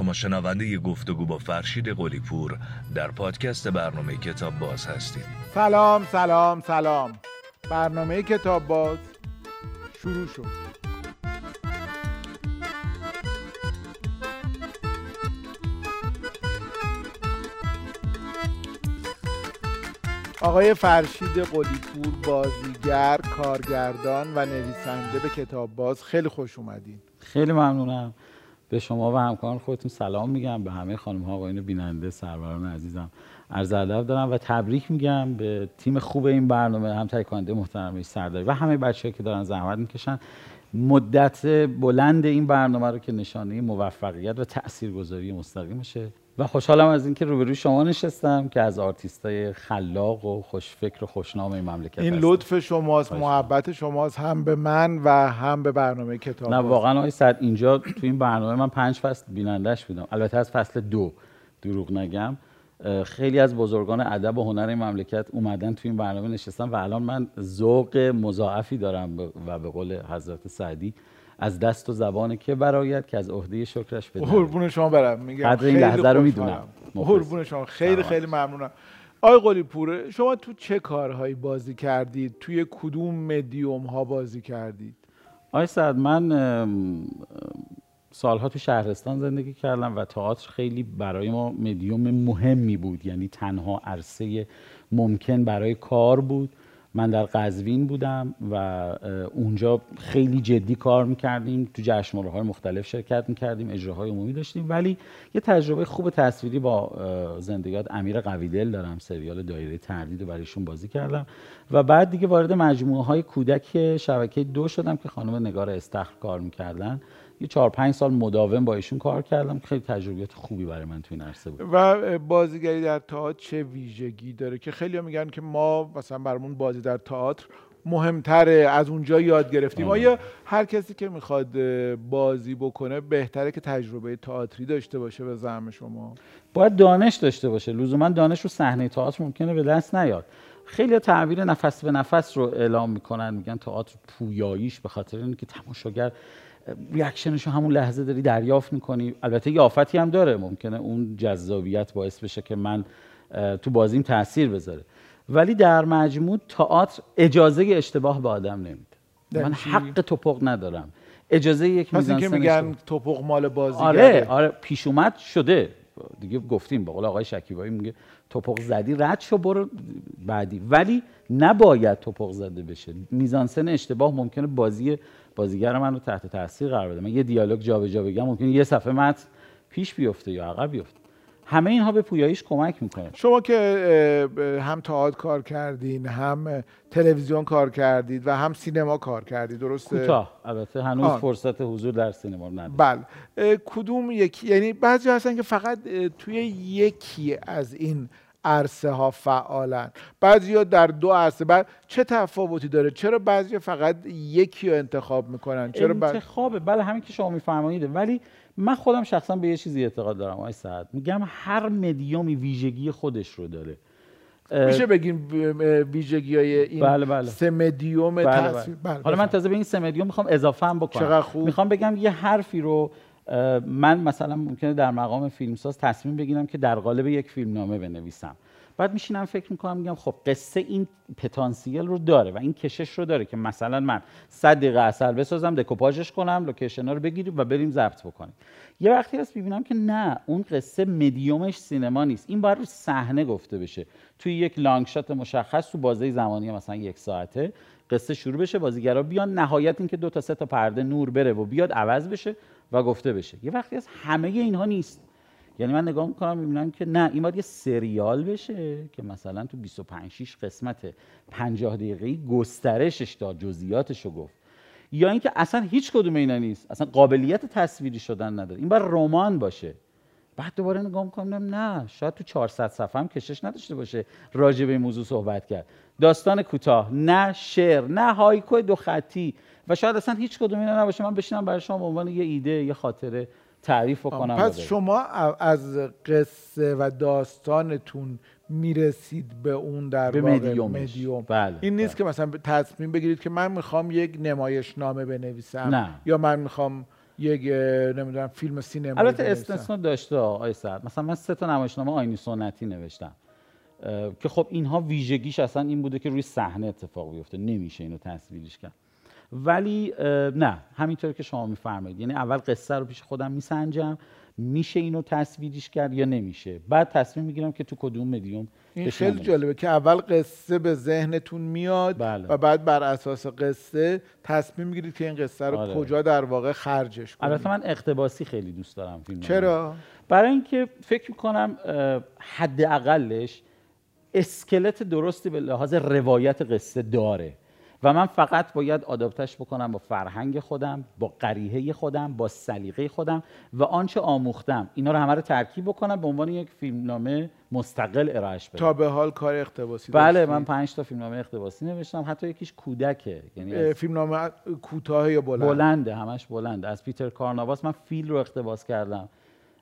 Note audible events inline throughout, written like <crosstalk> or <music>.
شما شنونده ی گفتگو با فرشید قلیپور در پادکست برنامه کتاب باز هستید سلام سلام سلام. برنامه کتاب باز شروع شد. آقای فرشید قلیپور بازیگر کارگردان و نویسنده به کتاب باز خیلی خوش اومدین. خیلی ممنونم. به شما و همکاران خودتون سلام میگم. به همه خانم ها آقایون بیننده سروران عزیزم عرض ادب دارم و تبریک میگم به تیم خوب این برنامه هم تکانده محترم سرداری و همه بچه که دارن زحمت می‌کشن. مدت بلند این برنامه رو که نشانه موفقیت و تاثیرگذاری مستقیمشه و خوشحالم از اینکه روبروی شما نشستم که از آرتیستای خلاق و خوشفکر و خوشنام این مملکت این هستم. لطف شماست محبت شماست هم به من و هم به برنامه کتاب نه. واقعا آقای سعد اینجا تو این برنامه من پنج فصل بینندش بودم البته از فصل دو دروغ نگم خیلی از بزرگان ادب و هنر این مملکت اومدن تو این برنامه نشستن و الان من ذوق مضاعفی دارم و به قول حضرت سعدی از دست و زبان که برایت که از عهده شکرش به قربون شما برم. میگم قدر این لحظه رو. می‌دونم. قربون شما. خیلی. خیلی ممنونم. آقای قلی پوره شما تو چه کارهایی بازی کردید؟ توی کدوم مدیوم ها بازی کردید؟ آقای سعد من سالها تو شهرستان زندگی کردم و تئاتر خیلی برای ما مدیوم مهمی بود. یعنی تنها عرصه ممکن برای کار بود. من در قزوین بودم و اونجا خیلی جدی کار می‌کردیم. تو جشنواره های مختلف شرکت می‌کردیم اجراهای عمومی داشتیم. ولی یه تجربه خوب تصویری با زندگیات امیر قویدل دارم. سریال دایره تردید رو برایشون بازی کردم. و بعد دیگه وارد مجموعه های کودک شبکه دو شدم که خانم نگار استخر کار می‌کردن. یه چهار پنج سال مداوم با ایشون کار کردم. خیلی تجربیات خوبی برای من تو این عرصه بود. و بازیگری در تئاتر چه ویژگی داره که خیلی میگن که ما مثلا برامون بازی در تئاتر مهمتره از اونجا یاد گرفتیم. آره. آیا هر کسی که می‌خواد بازی بکنه بهتره که تجربه تئاتری داشته باشه به زعم شما؟ باید دانش داشته باشه. لزوما دانش رو صحنه تئاتر ممکنه به دست نیاد. خیلی تعبیر نفس به نفس رو اعلام می‌کنن. میگن تئاتر پویاییش به خاطر اینکه تماشاگر ریاکشنش رو همون لحظه داری دریافت می‌کنی. البته یه آفتی هم داره. ممکنه اون جذابیت باعث بشه که من تو بازیم تاثیر بذاره. ولی در مجموع تئاتر اجازه اشتباه به آدم نمیده. من؟ حق توپق ندارم. اجازه یک پس اینکه میزانسن میگن. توپق مال بازیگره. آره آره پیش اومد شده. دیگه گفتیم به قول آقای شکیبایی میگه توپق زدی رد شو برو بعدی. ولی نباید توپق زده بشه. میزانسن اشتباه ممکنه بازی بازیگر من رو تحت تاثیر قرار بده. من یه دیالوگ جابجا بگم ممکنه یه صفحه متن پیش بیفته یا عقب بیفته. همه اینها به پویاییش کمک می‌کنه. شما که هم تئاتر کار کردین هم تلویزیون کار کردید و هم سینما کار کردید درسته؟ کوتاه. البته هنوز آه. فرصت حضور در سینما ندارم بله. کدوم یکی؟ یعنی بعضی هستن که فقط توی یکی از این عرصه ها فعالن بعضی در دو عرصه بعد چه تفاوتی داره چرا بعضی فقط یکی رو انتخاب می‌کنن چرا انتخابه بله همین که شما میفرمایید ولی من خودم شخصا به یه چیزی اعتقاد دارم آقای سعد میگم هر مدیومی ویژگی خودش رو داره میشه بگیم ویژگی های این بله، بله. سه مدیوم بله بله. بله، حالا من. تازه به این سه مدیوم می‌خوام اضافه هم بکنم چقدر خوب. می‌خوام بگم یه حرفی رو من مثلا ممکنه در مقام فیلمساز تصمیم بگیرم که در قالب یک فیلمنامه بنویسم. بعد میشینم فکر می‌کنم میگم خب قصه این پتانسیل رو داره و این کشش رو داره که مثلا من 100 دقیقه اثر بسازم دکوپاژش کنم لوکیشن رو بگیریم و بریم ضبط بکنیم. یه وقتی هست می‌بینم که نه اون قصه مدیومش سینما نیست. این باید صحنه گفته بشه. توی یک لانگ شات مشخص تو بازه زمانی مثلا یک ساعته قصه شروع بشه بازیگرا بیان نهایت اینکه دو تا سه تا پرده نور بره و بیاد عوض بشه. و گفته بشه. یه وقتی از همه اینها نیست. یعنی من نگاه می‌کنم می‌بینم که نه این باید یه سریال بشه که مثلا تو 25 6 قسمت 50 دقیقه‌ای گسترشش داد جزئیاتش رو گفت. یا اینکه اصلا هیچ کدوم اینا نیست. اصلا قابلیت تصویری شدن نداره. این باید رمان باشه. بعد دوباره نگاه می‌کنم نه شاید تو 400 صفحه هم کشش نداشته باشه راجع به این موضوع صحبت کرد. داستان کوتاه. نه شعر نه هایکو دو خطی. و شاید اصلا هیچ کدوم اینا نباشه من بشینم برای شما به عنوان یه ایده یه خاطره تعریف بکنم و پس. شما از قصه و داستانتون می‌رسید به اون در به. مدیوم بله، این نیست بله. که مثلا تصمیم بگیرید که من می‌خوام یک نمایش نامه بنویسم نه. یا من می‌خوام یک نمی‌دونم فیلم سینما البته استثنا داشته آقای سر مثلا من سه تا نمایشنامه آینی سنتی نوشتم که خب اینها ویژگیش اصلا این بوده که روی صحنه اتفاق بیفته نمیشه اینو تصویرش کرد ولی نه همینطور که شما میفرمایید. یعنی اول قصه رو پیش خودم میسنجم. میشه اینو تصویریش کرد یا نمیشه؟ بعد تصمیم می‌گیرم که تو کدوم مدیوم این خیلی جالبه که اول قصه به ذهنتون میاد بله. و بعد بر اساس قصه تصمیم می‌گیرید که این قصه رو آره. کجا در واقع خرجش کنید. البته من اقتباسی خیلی دوست دارم فیلم چرا؟ برای اینکه فکر می‌کنم حداقلش اسکلت درستی به لحاظ روایت قصه داره. و من فقط باید آداپتش بکنم با فرهنگ خودم با قریحه خودم با سلیقه خودم و آنچه آموختم اینا رو همه رو ترکیب بکنم به عنوان یک فیلمنامه مستقل ارائهش بدم. تا به حال کار اقتباسی بله؟ من پنج تا فیلمنامه اقتباسی نوشتم حتی یکیش کودکه یعنی فیلمنامه کوتاه یا بلند؟ بلنده همش بلنده. از پیتر کارناواس من فیل رو اقتباس کردم.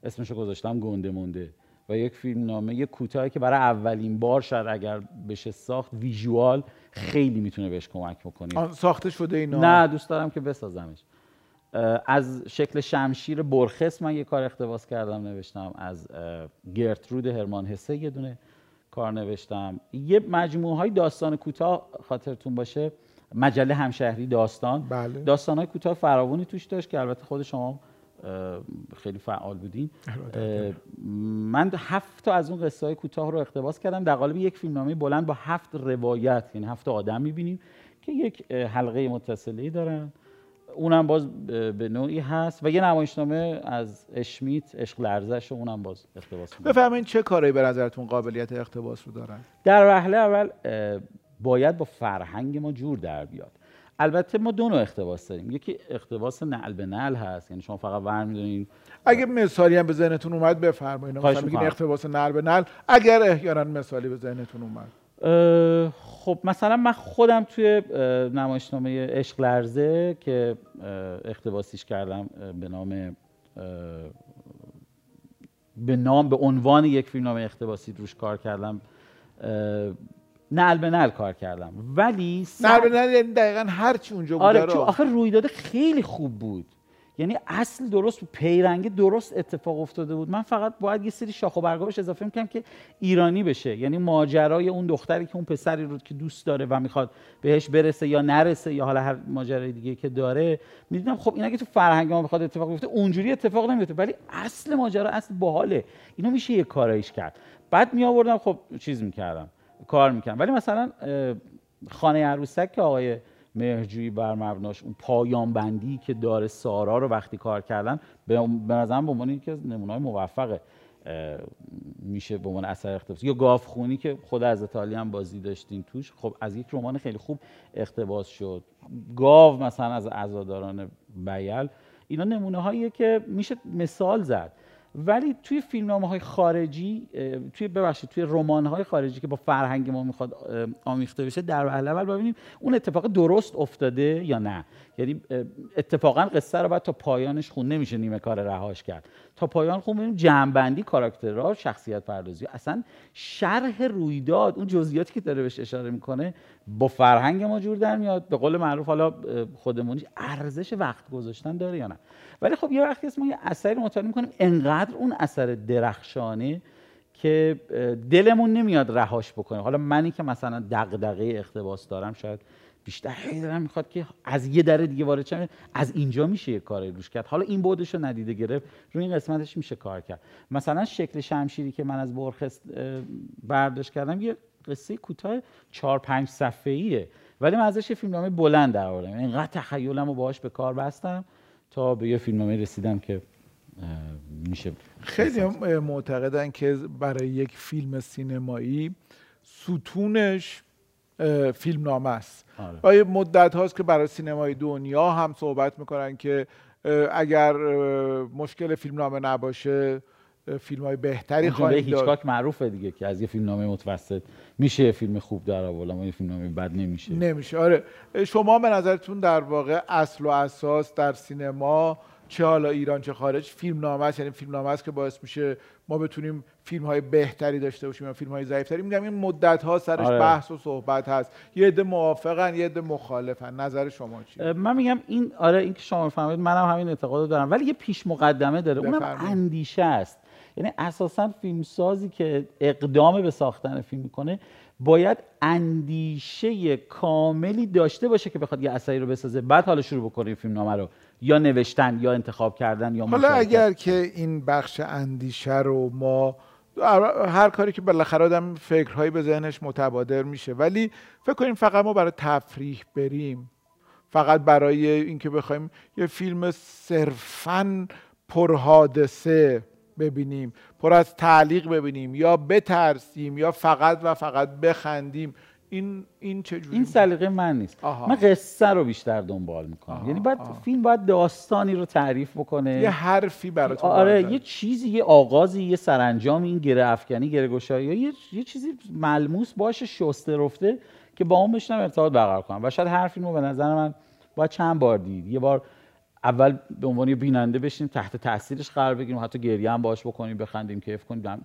اسمشو گذاشتم گنده مونده. و یک فیلم نامه یک کوتاهی که برای اولین بار شاید اگر بشه ساخت ویژوال خیلی می‌تونه بهش کمک بکنه. ساخته شده اینا؟ نه دوست دارم که بسازمش. از شکل شمشیر برخس من یه کار اقتباس کردم نوشتم. از گرترود هرمان هسه یه دونه کار نوشتم. یه مجموعه های داستان کوتاه خاطرتون باشه. مجله همشهری داستان. بله. داستان های کوتاه فراوانی توش داشت که البته خود شما خیلی فعال بودین. من هفت تا از اون قصه های کوتاه رو اقتباس کردم. در قالب یک فیلمنامه بلند با هفت روایت یعنی هفت تا آدم می‌بینیم که یک حلقه متصلی دارن. اونم باز به نوعی هست. و یه نمایشنامه از اشمیت عشق لرزش اونم باز اقتباس می‌کنم. بفهمین چه کارهایی به نظرتون قابلیت اقتباس رو دارن؟ در وهله اول باید با فرهنگ ما جور در بیاد. البته ما دو نوع اقتباس داریم. یکی اقتباس نعل به نعل هست یعنی شما فقط ور می‌دارین اگه مثالی هم به ذهنتون اومد بفرمایید مثلا بگین می‌کنم. اقتباس نل به نل اگر احیانا مثالی به ذهنتون اومد. خب مثلا من خودم توی نمایشنامه عشق لرزه که اه، اقتباسیش کردم به نام به نام به عنوان یک فیلمنامه اقتباسی روش کار کردم نعل به نعل کار کردم. ولی نل به نل یعنی دقیقا هر چی اونجا بوده آره. چون آخه رویداد خیلی خوب بود. یعنی اصل درست بود پیرنگه درست اتفاق افتاده بود. من فقط باید یه سری شاخ و برگا بهش اضافه می‌کنم که ایرانی بشه. یعنی ماجرای اون دختری که اون پسری رو که دوست داره و می‌خواد بهش برسه یا نرسه یا حالا هر ماجرای دیگه که داره می‌دونم خب این اگه تو فرهنگ ما بخواد اتفاق بیفته اونجوری اتفاق نمیفته ولی اصل ماجرا اصل باحاله. اینو میشه یه کارایش کرد. بعد می آوردم خب چیز می‌کردم. کار می‌کردم ولی مثلا خانه عروسک که آقای مهرجویی بر مبناش اون پایان بندی که داره سارا رو وقتی کار کردن به نظرم به عنوان از نمونه‌های موفقه. میشه به عنوان اثر اقتباس یا گاف خونی که خود از ایتالی هم بازی داشتین توش. خب از یک رمان خیلی خوب اقتباس شد. گاو مثلا از عزاداران بیل. اینا نمونه هاییه که میشه مثال زد. ولی توی فیلمنامه های خارجی توی ببخشید توی رمان های خارجی که با فرهنگ ما می‌خواد آمیخته بشه در وهله اول ببینیم اون اتفاق درست افتاده یا نه. یعنی اتفاقا قصه رو باید تا پایانش خون نمیشه نیمه کار رهاش کرد. تا پایان خون ببینیم جمعبندی کاراکترها شخصیت پردازی. اصلا شرح رویداد اون جزئیاتی که داره بهش اشاره می‌کنه با فرهنگ ما جور در میاد. به قول معروف حالا اه، خودمونی ارزش وقت گذاشتن داره یا نه. ولی خب یه وقتی است ما یه اثری مطالعه می‌کنیم انقدر اون اثر درخشانه که دلمون نمیاد رهاش بکنیم حالا منی که مثلا دغدغه اقتباس دارم شاید بیشتر هی دلم می‌خواد که از یه در دیگه وارد شم از اینجا میشه یه کاری روش کرد. حالا این بودش رو ندیده گرفت روی این قسمتش میشه کار کرد. مثلا شکل شمشیری که من از برخست برداشت کردم یه قصه کوتاه چهار پنج صفحه‌ایه. ولی من ازش یه فیلمنامه بلند در آوردم یعنی اینقدر تخیلم رو باهاش به کار بستم تا به یه فیلمنامه رسیدم که میشه خیلی معتقدن که برای یک فیلم سینمایی ستونش فیلمنامه است. آره. مدت هاست که برای سینمای دنیا هم صحبت می‌کنن که اگر مشکل فیلمنامه نباشه فیلم های بهتری خواهیم هیچکاک معروفه دیگه که از یه فیلمنامه متوسط. میشه یه فیلم خوب در آورد اما یه فیلمنامه بد نمیشه. نمیشه. آره. شما به نظرتون در واقع اصل و اساس در سینما چه حالا ایران چه خارج فیلم نامه است؟ یعنی فیلم نامه است که باعث میشه ما بتونیم فیلم های بهتری داشته باشیم یا فیلم های ضعیفتری. میگم این مدت ها سرش آره. بحث و صحبت هست. یه عده موافقن یه عده مخالفن. نظر شما چیه؟ من میگم این آره این که شما فهمید منم همین اعتقاد رو دارم. ولی یه پیش مقدمه داره. اونم. اندیشه است. یعنی اساسا فیلمسازی که اقدام به ساختن فیلم می‌کنه باید اندیشه کاملی داشته باشه که بخواد یه اثری رو بسازه بعد حالا شروع بکنه فیلم نامه رو. یا نوشتن یا انتخاب کردن یا حالا. اگر که این بخش اندیشه رو ما هر کاری که بالاخره آدم فکرهایی به ذهنش متبادر میشه. ولی فکر کنیم فقط ما برای تفریح بریم. فقط برای اینکه بخوایم یه فیلم صرفا پرحادثه ببینیم پر از تعلیق ببینیم یا بترسیم یا فقط و فقط بخندیم. این این چجوری این سلیقه من نیست. آها. من قصه رو بیشتر دنبال می‌کنم. یعنی آها. فیلم باید داستانی رو تعریف بکنه. یه حرفی براتون آره یه چیزی یه آغازی یه سرانجام این گره افکنی گره گشایی یا یه, یه چیزی ملموس باشه شسته رفته که با اون بشنم ارتباط برقرار کنم. و شاید هر فیلمو به نظر من باید چند بار دید. یه بار اول به عنوان بیننده بشیم تحت تاثیرش قرار بگیریم. حتی گریه هم باش بکنیم بخندیم کیف کنیم. دم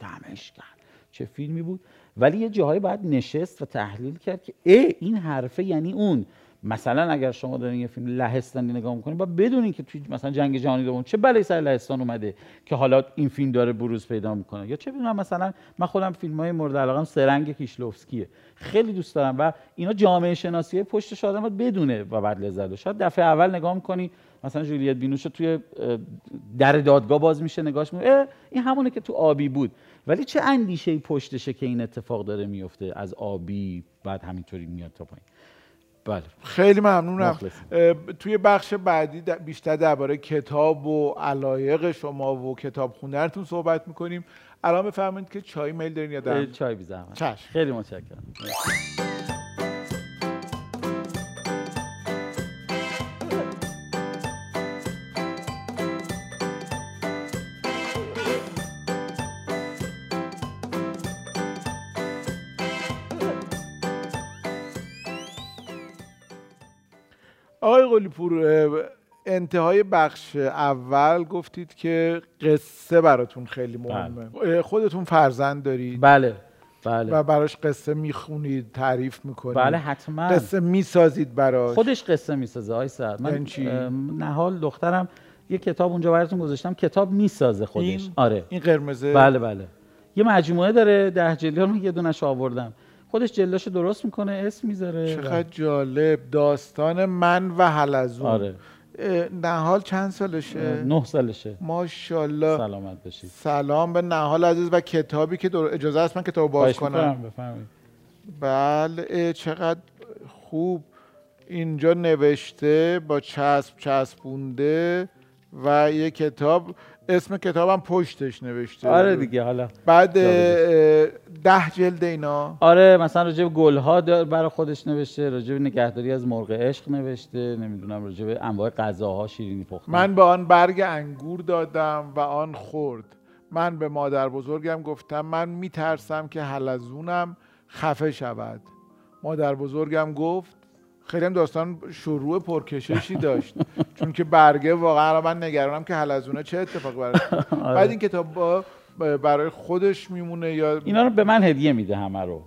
دمش کرد چه فیلمی بود؟ ولی یه جاهایی باید نشست و تحلیل کرد که ای این حرفه یعنی اون. مثلا اگر شما دارین یه فیلم لهستانی نگاه می‌کنید باید بدونین که توی مثلا جنگ جهانی دوم چه بلایی سر لهستان اومده که حالا این فیلم داره بروز پیدا می‌کنه. یا چه بدونم مثلا من خودم فیلم های مورد علاقم سرنگ کیشلوفسکیه. خیلی دوست دارم و اینا جامعه شناسی پشتش آدم بدونه و بعد لذت. شاید دفعه اول نگاه می‌کنی مثلا جولیت بینوش رو توی در دادگاه باز میشه نگاش می‌کنی اه، این همونه که تو آبی بود. ولی چه اندیشه پشتشه که این اتفاق داره میفته از آبی بعد همینطوری میاد تا پایین. بله. خیلی ممنونم. توی بخش بعدی بیشتر درباره کتاب و علایق شما و کتاب خوندنتون صحبت می‌کنیم. الان بفرمایید که چای میل دارین یا در چای بی زحمت. خیلی متشکرم. انتهای بخش اول گفتید که قصه براتون خیلی مهمه. اه، خودتون فرزند دارید. بله بله. و براش قصه می‌خونید تعریف می‌کنید. بله حتما. قصه می‌سازید براش. خودش قصه می‌سازه آی سعد من یعنی نهال دخترم یه کتاب اونجا براتون گذاشتم کتاب می‌سازه خودش. این؟ آره. این قرمزه. بله بله. یه مجموعه داره ده رو یه دونش آوردم. خودش جلداشو درست می‌کنه اسم می‌ذاره. چقدر جالب. داستان من و حلزون. آره. نهال چند سالشه؟ نه سالشه. ماشاءالله. سلامت باشید. سلام به نهال عزیز و کتابی که در... اجازه است من کتاب باز کنم. بله چقدر خوب. اینجا نوشته با چسب چسبونده و یه کتاب. اسم کتابم پشتش نوشته. آره دیگه حالا. بعد ده جلد اینا. آره مثلا راجع به گلها برای خودش نوشته راجع به نگهداری از مرغ عشق نوشته نمی‌دونم راجع به انواع غذاها شیرینی پختن من به آن برگ انگور دادم و آن خورد. من به مادر بزرگم گفتم من میترسم که حلزونم خفه شود. مادر بزرگم گفت خیلی هم داستان شروع پرکششی داشت چون که برگه واقعا من نگرانم که حلزونه چه اتفاقی براش <laughs> آره. بعد این کتاب با برای خودش میمونه یا اینا رو به من هدیه میده همه رو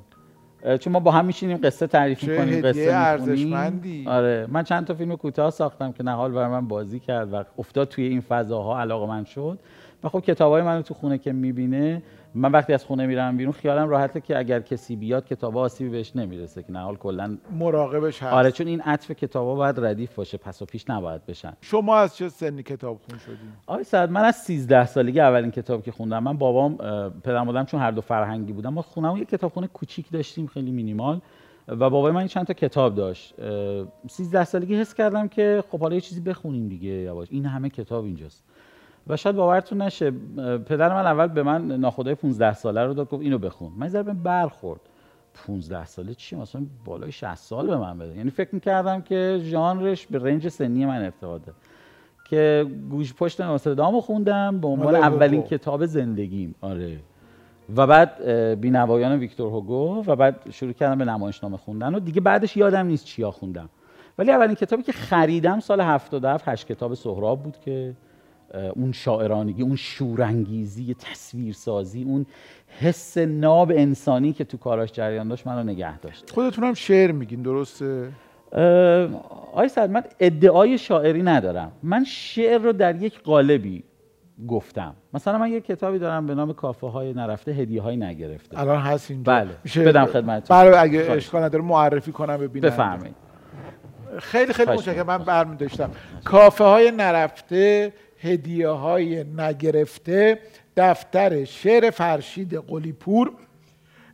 چون ما با هم میشینیم قصه تعریف می‌کنیم قصه. ارزشمندی. آره من چند تا فیلم کوتاه ساختم که نهال بر من بازی کرد و افتاد توی این فضاها علاقه من شد و خب کتابای منو تو خونه که می‌بینه من وقتی از خونه میرم بیرون خیالم راحته که اگر کسی بیاد کتاب آسیبی بهش نمی‌رسه که نهال کلا مراقبش هست. آره چون این عطف کتابا باید ردیف باشه پس و پیش نباید بشن. شما از چه سنی کتاب خون شدید آقای سعد من از 13 سالگی اولین کتاب که خوندم. من بابام پدرم چون هر دو فرهنگی بودن ما خونم یه کتابخونه کوچیک داشتیم خیلی مینیمال. و بابای من چند تا کتاب داشت. اه، 13 سالگی حس کردم که خب حالا یه چیزی بخونیم دیگه یواش. این همه کتاب اینجاست. و شاید باورتون نشه پدر من اول به من ناخدای 15 ساله رو داد گفت اینو بخون. من بهم برخورد. 15 ساله چی؟ مثلا بالای 60 سال به من بده. یعنی فکر می‌کردم که ژانرش به رنج سنی من ارتباط داره. که گوش پشت نوسترادامو خوندم به عنوان اولین. کتاب زندگیم. آره. و بعد بینوایان ویکتور هوگو و بعد شروع کردم به نمایشنامه خوندن و دیگه بعدش یادم نیست چیا خوندم. ولی اولین کتابی که خریدم سال 77 هشت کتاب سهراب بود که اون شاعرانگی اون شورانگیزی تصویرسازی اون حس ناب انسانی که تو کاراش جریان داشت منو نگه داشت. خودتون هم شعر میگین درسته؟ آی سعد من ادعای شاعری ندارم. من شعر رو در یک قالبی گفتم. مثلا من یک کتابی دارم به نام کافه های نرفته هدیه های نگرفته. الان هست اینجا. بله بدم خدمتتون. بله اگه اشکال نداره معرفی کنم ببینم. بفرمایید. خیلی خیلی متشکرم. من برمی داشتم کافه های نرفته هدیه های نگرفته دفتر شعر فرشید قلیپور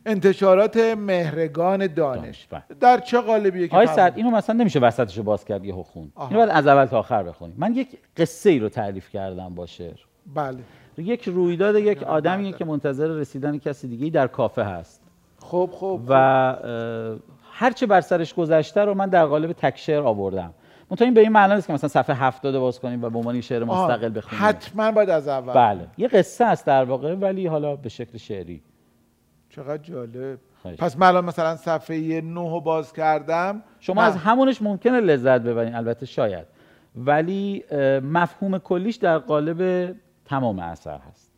انتشارات مهرگان دانش. بله. در چه قالبیه که آقای اینو مثلا نمیشه وسطشو باز کرد یهو خون. اینو باید از اول تا آخر بخونیم. من یک قصه ای رو تعریف کردم با شعر. بله. یک رویداد یک آدمیه که منتظر رسیدن کسی دیگه در کافه هست. خب خب و اه، هرچه بر سرش گذشته رو من در قالب تک شعر آوردم. منتها این به این معنا نیست که مثلا صفحه 70 باز کنیم و به عنوان شعر مستقل بخونیم. حتما باید از اول. بله. یه قصه است در واقع ولی حالا به شکل شعری. چقدر جالب. خواهش. پس من الان مثلا صفحه 9 رو باز کردم. شما نه. از همونش ممکنه لذت ببرین البته شاید. ولی مفهوم کلیش در قالب تمام اثر هست.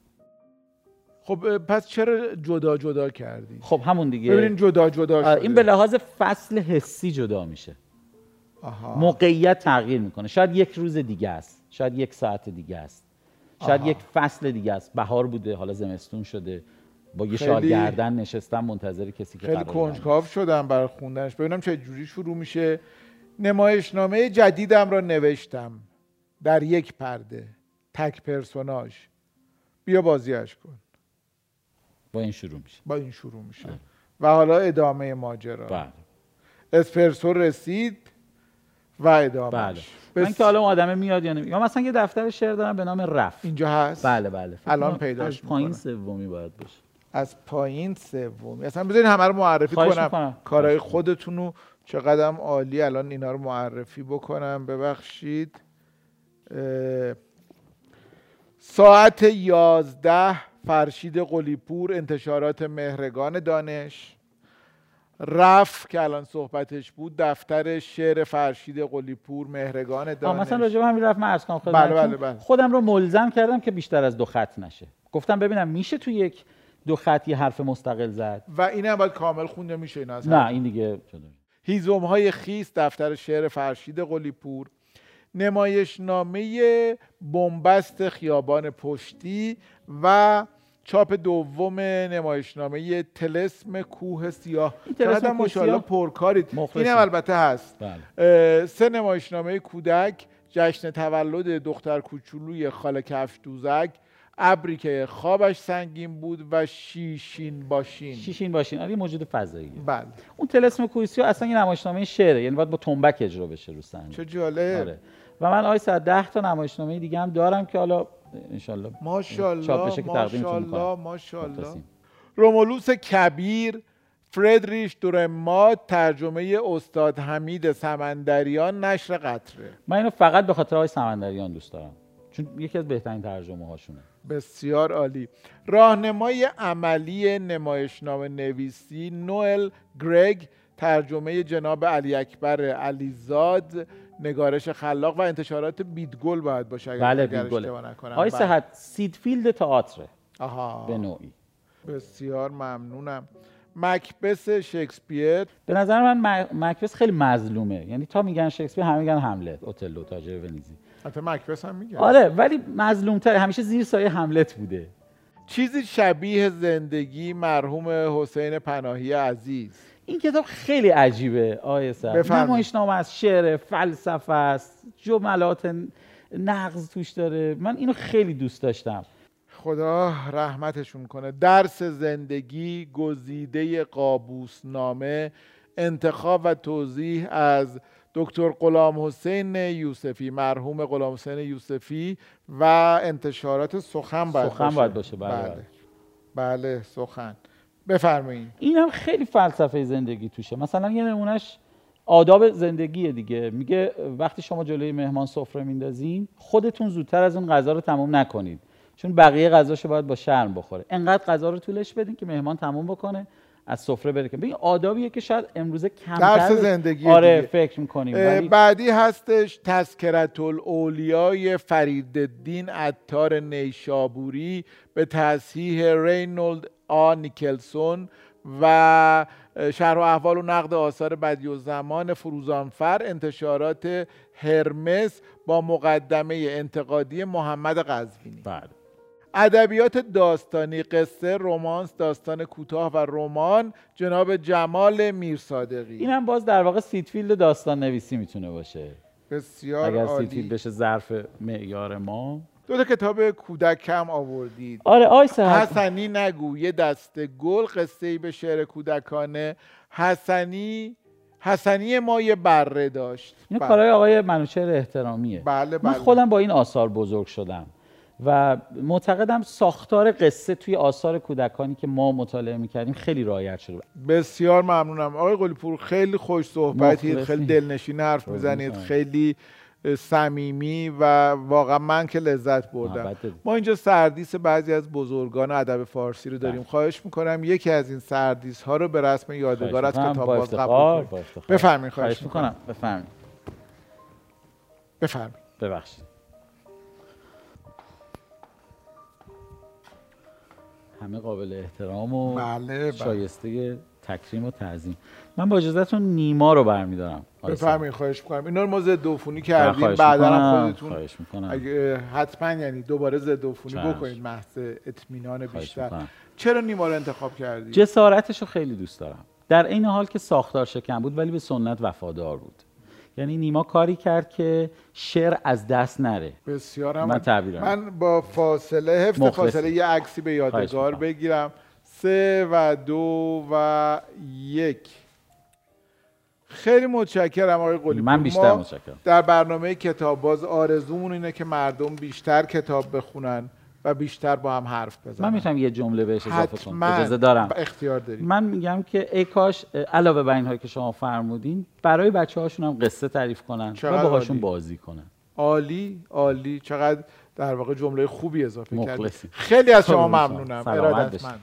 خب پس چرا جدا جدا کردی؟ خب همون دیگه. ببینین جدا جدا شده این به لحاظ فصل حسی جدا میشه. آها. موقعیت تغییر می‌کنه. شاید یک روز دیگه است. شاید یک ساعت دیگه است. شاید آها. یک فصل دیگه است. بهار بوده حالا زمستون شده. با یه خیلی- شال گردن نشستم منتظر کسی که خیلی. کنجکاو شدم برای خوندنش. ببینم چه جوری شروع میشه. نمایشنامه جدیدم را نوشتم. در یک پرده. تک پرسوناژ. بیا بازیش کن. با این شروع میشه. با این شروع میشه. و حالا ادامه ماجرا. بله. اسپرسو رسید. و ادامه بله. من که حالا اون آدمه میاد یا نمیاد یا مثلا یه دفتر شعر دارم به نام رف. اینجا هست؟ بله بله. الان پیداش از پایین. سومی باید باشه. از پایین سومی. اصلا بذارین همه رو معرفی کنم. می‌کنم. کارهای خودتون رو چقدرم عالی الان اینا رو معرفی بکنم. ببخشید. اه، ساعت یازده فرشید قلیپور انتشارات مهرگان دانش. رف که الان صحبتش بود دفتر شعر فرشید قلیپور مهرگان دانش مثلا راجع به همین رفت من کنم بله،. بله، بله. خودم رو ملزم کردم که بیشتر از دو خط نشه گفتم ببینم میشه تو یک دو خط یه حرف مستقل زد و این هم باید کامل خونده میشه این از نه این دیگه. هیزم های خیس دفتر شعر فرشید قلیپور نمایشنامه بنبست خیابان پشتی و چاپ دوم نمایشنامه تلسم کوه سیاه. چقدر ماشاءالله پرکارید. هم البته هست. بله. سه نمایشنامه کودک جشن تولد دختر کوچولوی خاله کفش دوزک ابری که خوابش سنگین بود و شیشین باشین. شیشین باشین. آره موجود فضاییه بله. اون تلسم کویسی اصلا یه نمایشنامه شعره یعنی باید با تنبک اجرا بشه رو صحنه چه جالب. آره. و من آی ساعت 10 تا نمایشنامه دیگه هم دارم که حالا انشالله. چاپ ماشاءالله بشه که تقدیمتون. ماشاءالله مخلصیم. رومولوس کبیر فردریش دورمات ترجمه استاد حمید سمندریان نشر قطره. من اینو فقط به خاطر آقای سمندریان دوست دارم. چون یکی از بهترین ترجمه هاشونه بسیار عالی. راهنمای عملی نمایشنامه نویسی نوئل گرگ ترجمه جناب علی اکبر علیزاد نگارش خلاق و انتشارات بیدگل باید باشه اگر بله نکنم. آقای بله. صحت سیدفیلد تئاتر آها. به نوعی. بسیار ممنونم. مکبس شکسپیر. به نظر من م- مکبث خیلی مظلومه. یعنی تا میگن شکسپیر همه میگن حملت اوتلو تاجر ونیزی حتی مکبس هم میگه. آره ولی مظلوم تر همیشه زیر سایه حملت بوده. چیزی شبیه زندگی مرحوم حسین پناهی عزیز. این کتاب خیلی عجیبه آیه سر. نمایشنامه از شعر فلسفه است جملات نقض توش داره. من اینو خیلی دوست داشتم. خدا رحمتشون کنه. درس زندگی گزیده قابوس نامه انتخاب و توضیح از دکتر غلام حسین یوسفی مرحوم غلام حسین یوسفی و انتشارات سخن باید سخن باید باشه، بله، بله, بله سخن. بفرمایید این هم خیلی فلسفه زندگی توشه. مثلا یه نمونهش آداب زندگی دیگه. میگه وقتی شما جلوی مهمان سفره میندازین خودتون زودتر از اون غذا رو تموم نکنید چون بقیه غذاشو باید با شرم بخوره. انقدر غذا رو طولش بدین که مهمان تموم بکنه از سفره بره که. ببین آدابیه که شاید امروزه کمتر درس زندگی آره دیگه. فکر می‌کنیم. ولی بعدی هستش تذکرت الاولیای فریدالدین عطار نیشابوری به تصحیح رینولد آ نیکلسون و شرح و احوال و نقد آثار بدی و زمان فروزانفر انتشارات هرمس با مقدمه انتقادی محمد قزوینی. بله. ادبیات داستانی قصه رمانس داستان کوتاه و رمان جناب جمال میرصادقی اینم باز در واقع سید فیلد داستان نویسی می‌تونه باشه. بسیار اگر عالی. سید فیلد بشه ظرف معیار ما. دو تا کتاب کودک کم آوردید. آره آی صحت حسنی نگو یه دسته گل قصه ای به شعر کودکانه. حسنی حسنی ما یه بره داشت. اینو بله. کارهای آقای منوچهر احترامیه. بله من بله. خودم با این آثار بزرگ شدم و معتقدم ساختار قصه توی آثار کودکانی که ما مطالعه می‌کردیم خیلی رعایت شده بسیار ممنونم. آقای قلیپور خیلی خوش صحبتید. خیلی دلنشین حرف می‌زنید. خیلی صمیمی و واقعا من که لذت بردم. ما اینجا سردیس بعضی از بزرگان ادب فارسی رو داریم بله. خواهش می‌کنم یکی از این سردیس ها رو به رسم یادگار از کتاب. باز با قبول. بفرمایید، خواهش خواهش می‌کنم بفرمایید بفرمایید ببخشید همه قابل احترام و بله، بله. شایسته تکریم و تعظیم من با اجازهتون نیما رو برمیدارم بفرمایید خواهش می‌کنم. اینا رو ما ضد عفونی کردیم. بعدا هم خودتون خواهش می‌کنم. اگه حتما یعنی دوباره ضد عفونی. بکنید محض اطمینان بیشتر. چرا نیما رو انتخاب کردید جسارتش رو خیلی دوست دارم. در این حال که ساختار شکن بود ولی به سنت وفادار بود. یعنی نیما کاری کرد که شعر از دست نره. بسیار من تعبیرم. من با فاصله حفظ مخلصی. فاصله یه عکسی به یادگار. بگیرم. سه و دو و یک. خیلی متشکرم آقای قلی من بیشتر متشکرم. در برنامه کتاب باز آرزومون اینه که مردم بیشتر کتاب بخونن و بیشتر با هم حرف بزنن من می‌تونم یه جمله بهش اضافه کنم اجازه دارم اختیار داریم من میگم که ای کاش علاوه بر اینهایی که شما فرمودین برای بچه هاشون هم قصه تعریف کنن و باهاشون. بازی کنن عالی عالی چقدر در واقع جمله خوبی اضافه کردید. خیلی از شما. ممنونم ارادتمند.